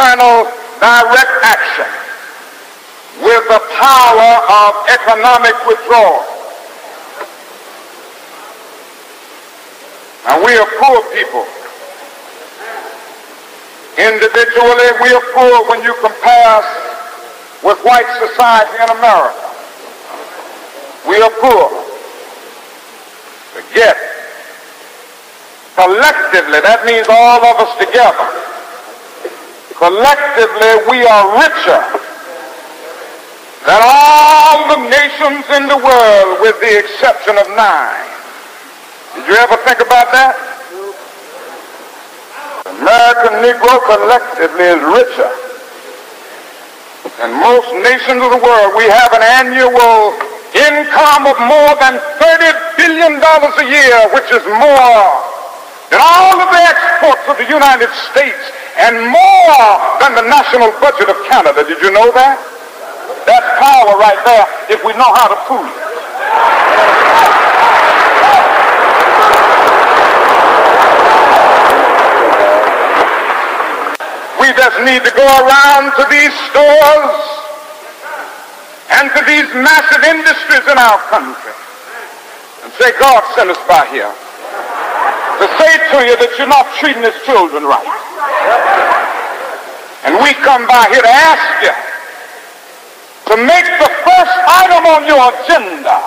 internal direct action with the power of economic withdrawal. Now we are poor people. Individually, we are poor when you compare us with white society in America. We are poor. But yet, collectively, that means all of us together. Collectively, we are richer than all the nations in the world with the exception of nine. Did you ever think about that? American Negro collectively is richer than most nations of the world. We have an annual income of more than $30 billion a year, which is more than all of the exports of the United States and more than the national budget of Canada. Did you know that? That's power right there if we know how to fool it. We just need to go around to these stores and to these massive industries in our country and say, God sent us by here to say to you that you're not treating his children right. And we come by here to ask you to make the first item on your agenda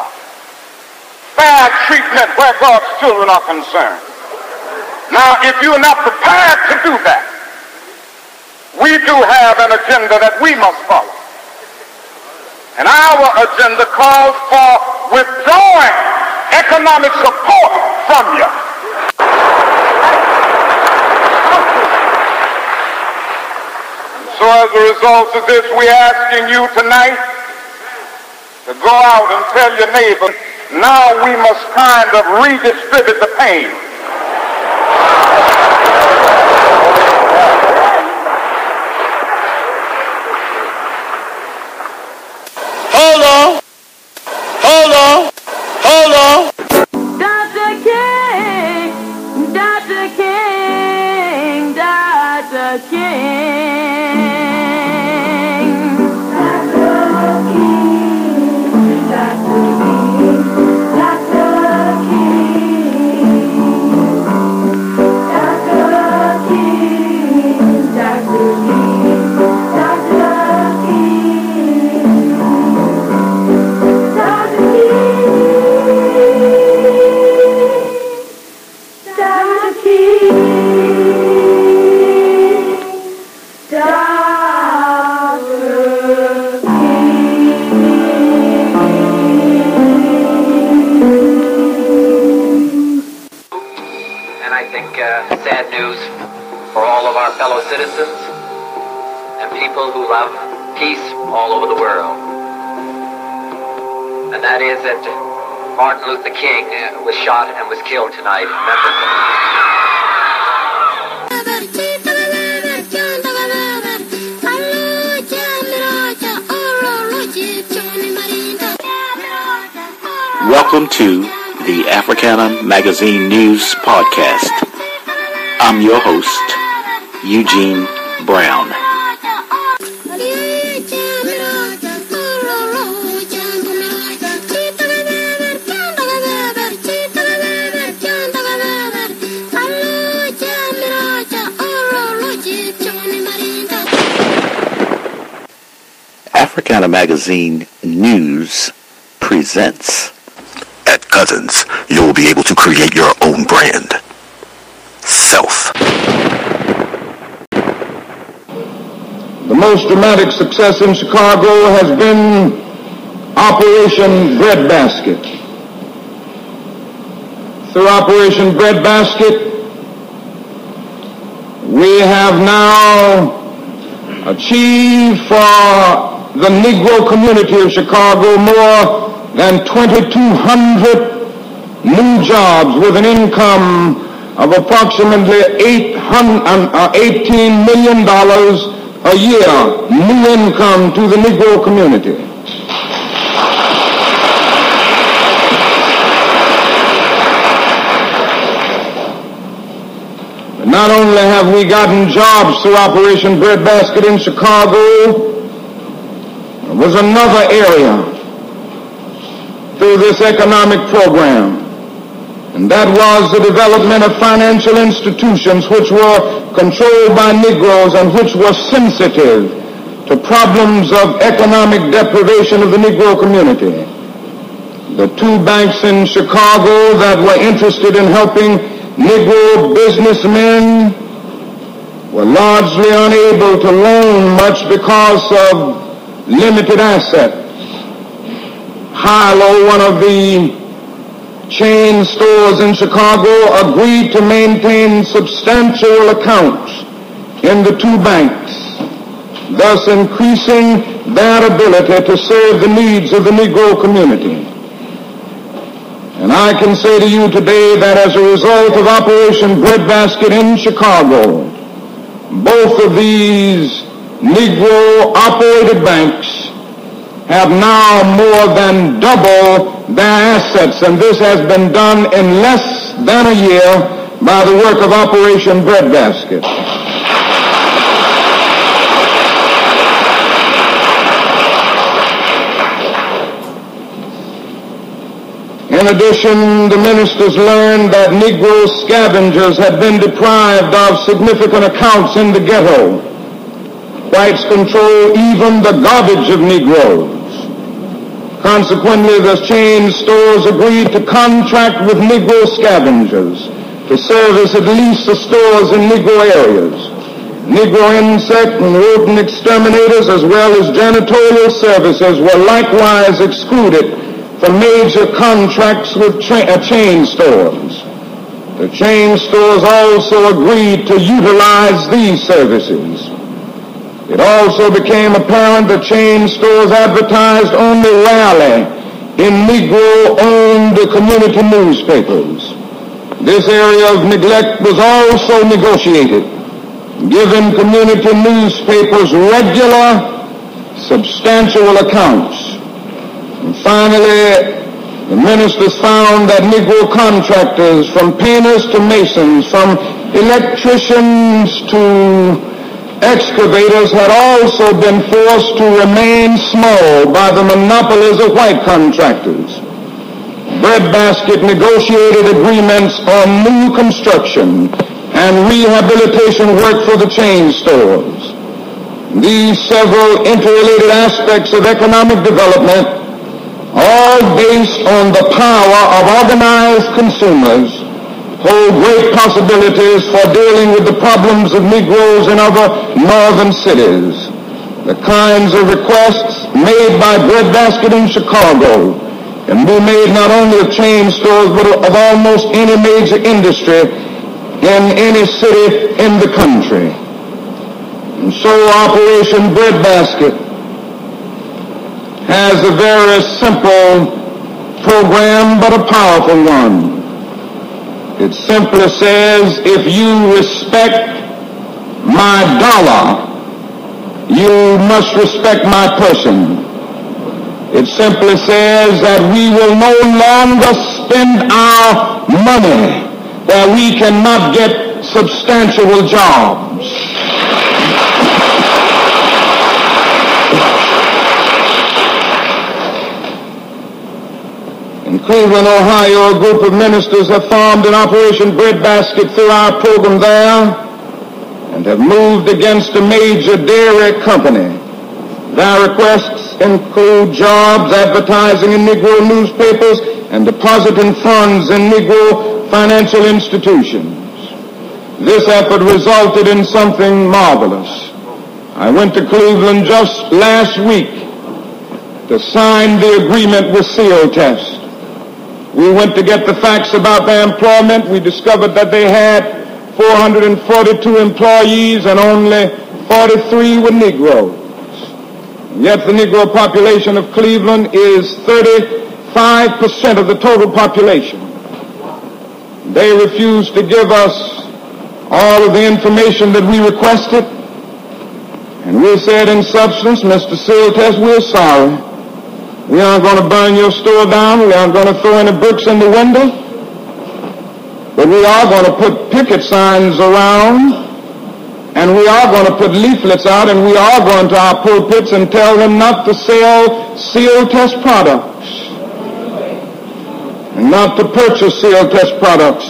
fair treatment where God's children are concerned. Now, if you're not prepared to do that, we do have an agenda that we must follow. And our agenda calls for withdrawing economic support from you. So as a result of this, we're asking you tonight to go out and tell your neighbor, now we must kind of redistribute the pain. For all of our fellow citizens and people who love peace all over the world. And that is that Martin Luther King uh, was shot and was killed tonight Memphis. Welcome to the Africana Magazine News Podcast. I'm your host, Eugene Brown. Africana Magazine News presents. At Cousins, you will be able to create your own brand. Self. The most dramatic success in Chicago has been Operation Breadbasket. Through Operation Breadbasket, we have now achieved for the Negro community of Chicago more than 2,200 new jobs with an income of approximately 800, uh, $18 million a year, new income to the Negro community. Not only have we gotten jobs through Operation Breadbasket in Chicago, there was another area through this economic program, and that was the development of financial institutions which were controlled by Negroes and which were sensitive to problems of economic deprivation of the Negro community. The two banks in Chicago that were interested in helping Negro businessmen were largely unable to loan much because of limited assets. Hilo, one of the chain stores in Chicago, agreed to maintain substantial accounts in the two banks, thus increasing their ability to serve the needs of the Negro community. And I can say to you today that as a result of Operation Breadbasket in Chicago, both of these Negro-operated banks have now more than double their assets, and this has been done in less than a year by the work of Operation Breadbasket. In addition, the ministers learned that Negro scavengers had been deprived of significant accounts in the ghetto. Whites control even the garbage of Negroes. Consequently, the chain stores agreed to contract with Negro scavengers to service at least the stores in Negro areas. Negro insect and rodent exterminators as well as janitorial services were likewise excluded from major contracts with uh, chain stores. The chain stores also agreed to utilize these services. It also became apparent that chain stores advertised only rarely in Negro-owned community newspapers. This area of neglect was also negotiated, giving community newspapers regular, substantial accounts. And finally, the ministers found that Negro contractors, from painters to masons, from electricians to excavators had also been forced to remain small by the monopolies of white contractors. Breadbasket negotiated agreements on new construction and rehabilitation work for the chain stores. These several interrelated aspects of economic development, all based on the power of organized consumers, hold great possibilities for dealing with the problems of Negroes in other northern cities. The kinds of requests made by Breadbasket in Chicago can be made not only of chain stores but of almost any major industry in any city in the country. And so Operation Breadbasket has a very simple program but a powerful one. It simply says, if you respect my dollar, you must respect my person. It simply says that we will no longer spend our money where we cannot get substantial jobs. In Cleveland, Ohio, a group of ministers have formed an Operation Breadbasket through our program there and have moved against a major dairy company. Their requests include jobs, advertising in Negro newspapers, and depositing funds in Negro financial institutions. This effort resulted in something marvelous. I went to Cleveland just last week to sign the agreement with Sealtest. We went to get the facts about their employment. We discovered that they had 442 employees and only 43 were Negroes. Yet the Negro population of Cleveland is 35% of the total population. They refused to give us all of the information that we requested. And we said in substance, Mr. Sealtest, we're sorry. We aren't going to burn your store down. We aren't going to throw any bricks in the window. But we are going to put picket signs around, and we are going to put leaflets out, and we are going to our pulpits and tell them not to sell Sealtest products, and not to purchase Sealtest products.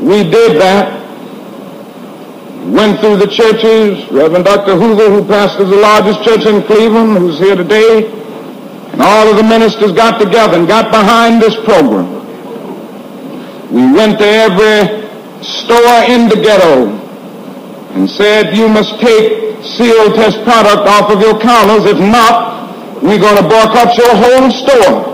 We did that. Went through the churches. Reverend Dr. Hoover, who pastors the largest church in Cleveland, who's here today, and all of the ministers got together and got behind this program. We went to every store in the ghetto and said, you must take Sealtest product off of your counters. If not, we're going to boycott your whole store.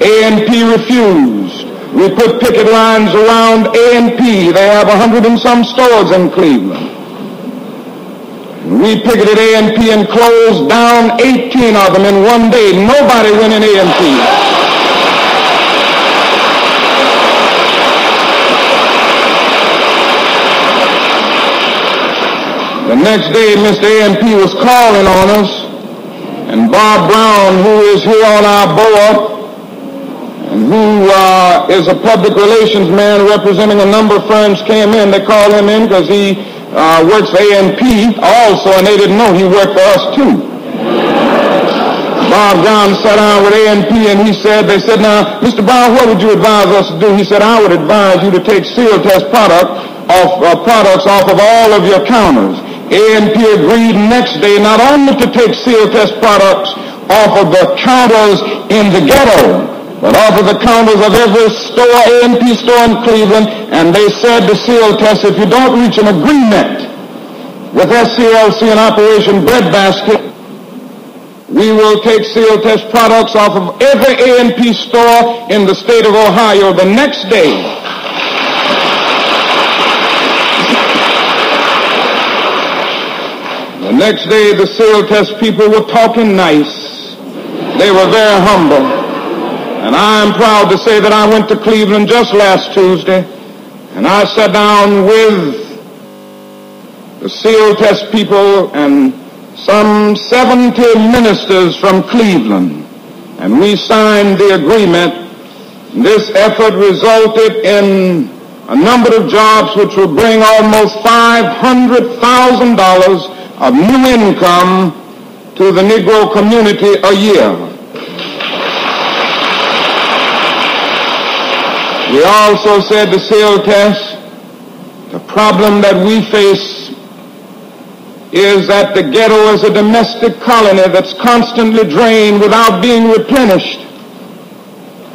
A&P refused. We put picket lines around A&P. They have a hundred and some stores in Cleveland. We picketed A&P and closed down 18 of them in one day. Nobody went in A&P. The next day, Mr. A&P was calling on us, and Bob Brown, who is here on our board, and who uh, is a public relations man representing a number of firms, came in. They called him in because he uh, works A&P also, and they didn't know he worked for us too. Bob Brown sat down with A&P and he said, they said, now, Mr. Brown, what would you advise us to do? He said, I would advise you to take Sealtest product off, uh, products off of all of your counters. A&P agreed next day not only to take Sealtest products off of the counters in the ghetto, but off of the counters of every store, A&P store in Cleveland, and they said to Sealtest, if you don't reach an agreement with SCLC and Operation Breadbasket, we will take Sealtest products off of every A&P store in the state of Ohio the next day. The next day, the Sealtest people were talking nice. They were very humble. And I am proud to say that I went to Cleveland just last Tuesday, and I sat down with the Sealtest people and some 70 ministers from Cleveland, and we signed the agreement. This effort resulted in a number of jobs which will bring almost $500,000 of new income to the Negro community a year. We also said the Sealtest, the problem that we face is that the ghetto is a domestic colony that's constantly drained without being replenished.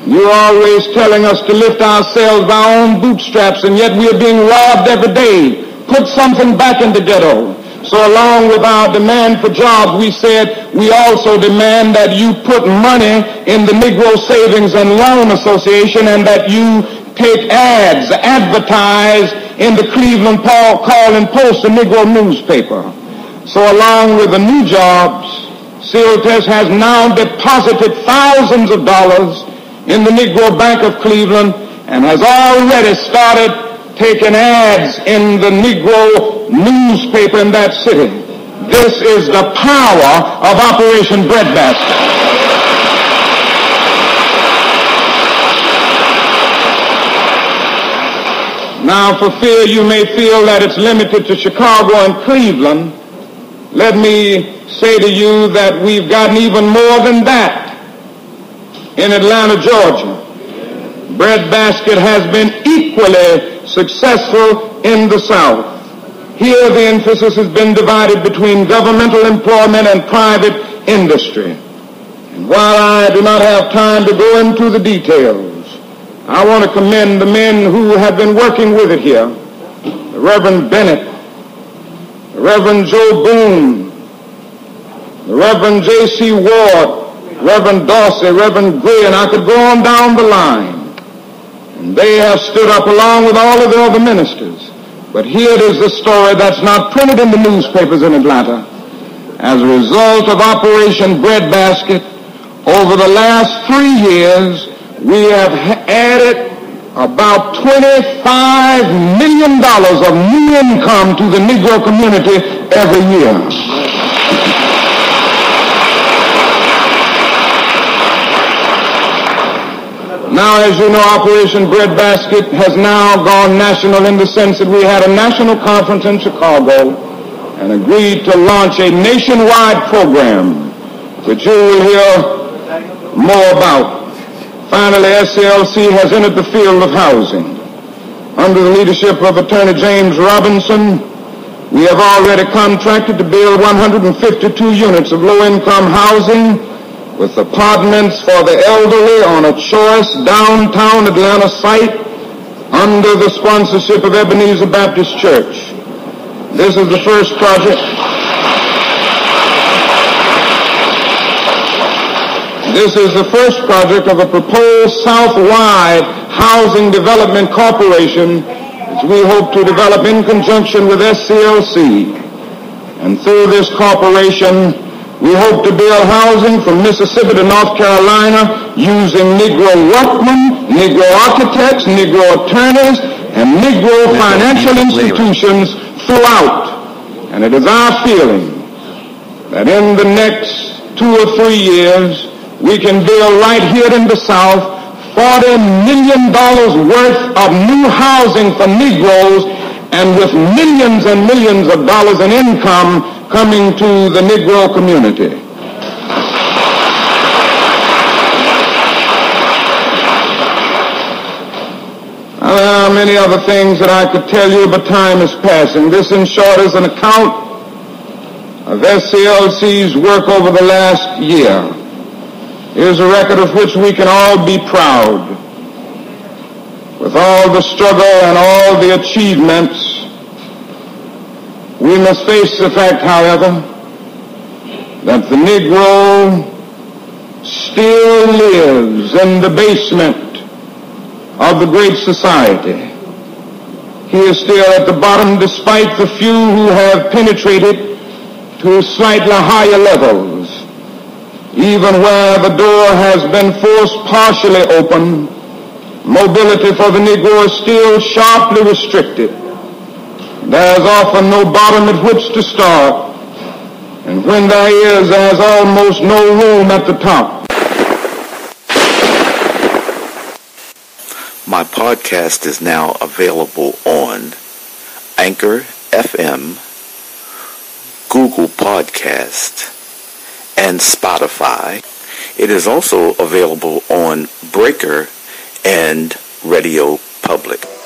You're always telling us to lift ourselves by our own bootstraps, and yet we are being robbed every day. Put something back in the ghetto. So along with our demand for jobs, we said we also demand that you put money in the Negro Savings and Loan Association and that you take ads, advertise in the Cleveland Paul Call and Post, the Negro newspaper. So along with the new jobs, Sealtest has now deposited thousands of dollars in the Negro Bank of Cleveland and has already started taking ads in the Negro newspaper in that city. This is the power of Operation Breadbasket. Now, for fear you may feel that it's limited to Chicago and Cleveland, let me say to you that we've gotten even more than that in Atlanta, Georgia. Breadbasket has been equally successful in the South. Here the emphasis has been divided between governmental employment and private industry. And while I do not have time to go into the details, I want to commend the men who have been working with it here. The Reverend Bennett, the Reverend Joe Boone, the Reverend J.C. Ward, Reverend Dorsey, Reverend Gray, and I could go on down the line. And they have stood up along with all of the other ministers. But here is the story that's not printed in the newspapers in Atlanta. As a result of Operation Breadbasket, over the last three years, we have added about $25 million of new income to the Negro community every year. Now, as you know, Operation Breadbasket has now gone national in the sense that we had a national conference in Chicago and agreed to launch a nationwide program, which you will hear more about. Finally, SCLC has entered the field of housing. Under the leadership of Attorney James Robinson, we have already contracted to build 152 units of low-income housing with apartments for the elderly on a choice downtown Atlanta site under the sponsorship of Ebenezer Baptist Church. This is the first project. This is the first project of a proposed Southwide Housing Development Corporation which we hope to develop in conjunction with SCLC. And through this corporation, we hope to build housing from Mississippi to North Carolina using Negro workmen, Negro architects, Negro attorneys, and Negro financial institutions throughout. And it is our feeling that in the next two or three years, we can build right here in the South $40 million worth of new housing for Negroes and with millions and millions of dollars in income coming to the Negro community. There are many other things that I could tell you, but time is passing. This, in short, is an account of SCLC's work over the last year. Here's a record of which we can all be proud. With all the struggle and all the achievements we must face the fact, however, that the Negro still lives in the basement of the great society. He is still at the bottom despite the few who have penetrated to slightly higher levels. Even where the door has been forced partially open, mobility for the Negro is still sharply restricted. There's often no bottom at which to start. And when there is, there's almost no room at the top. My podcast is now available on Anchor FM, Google Podcast, and Spotify. It is also available on Breaker and Radio Public.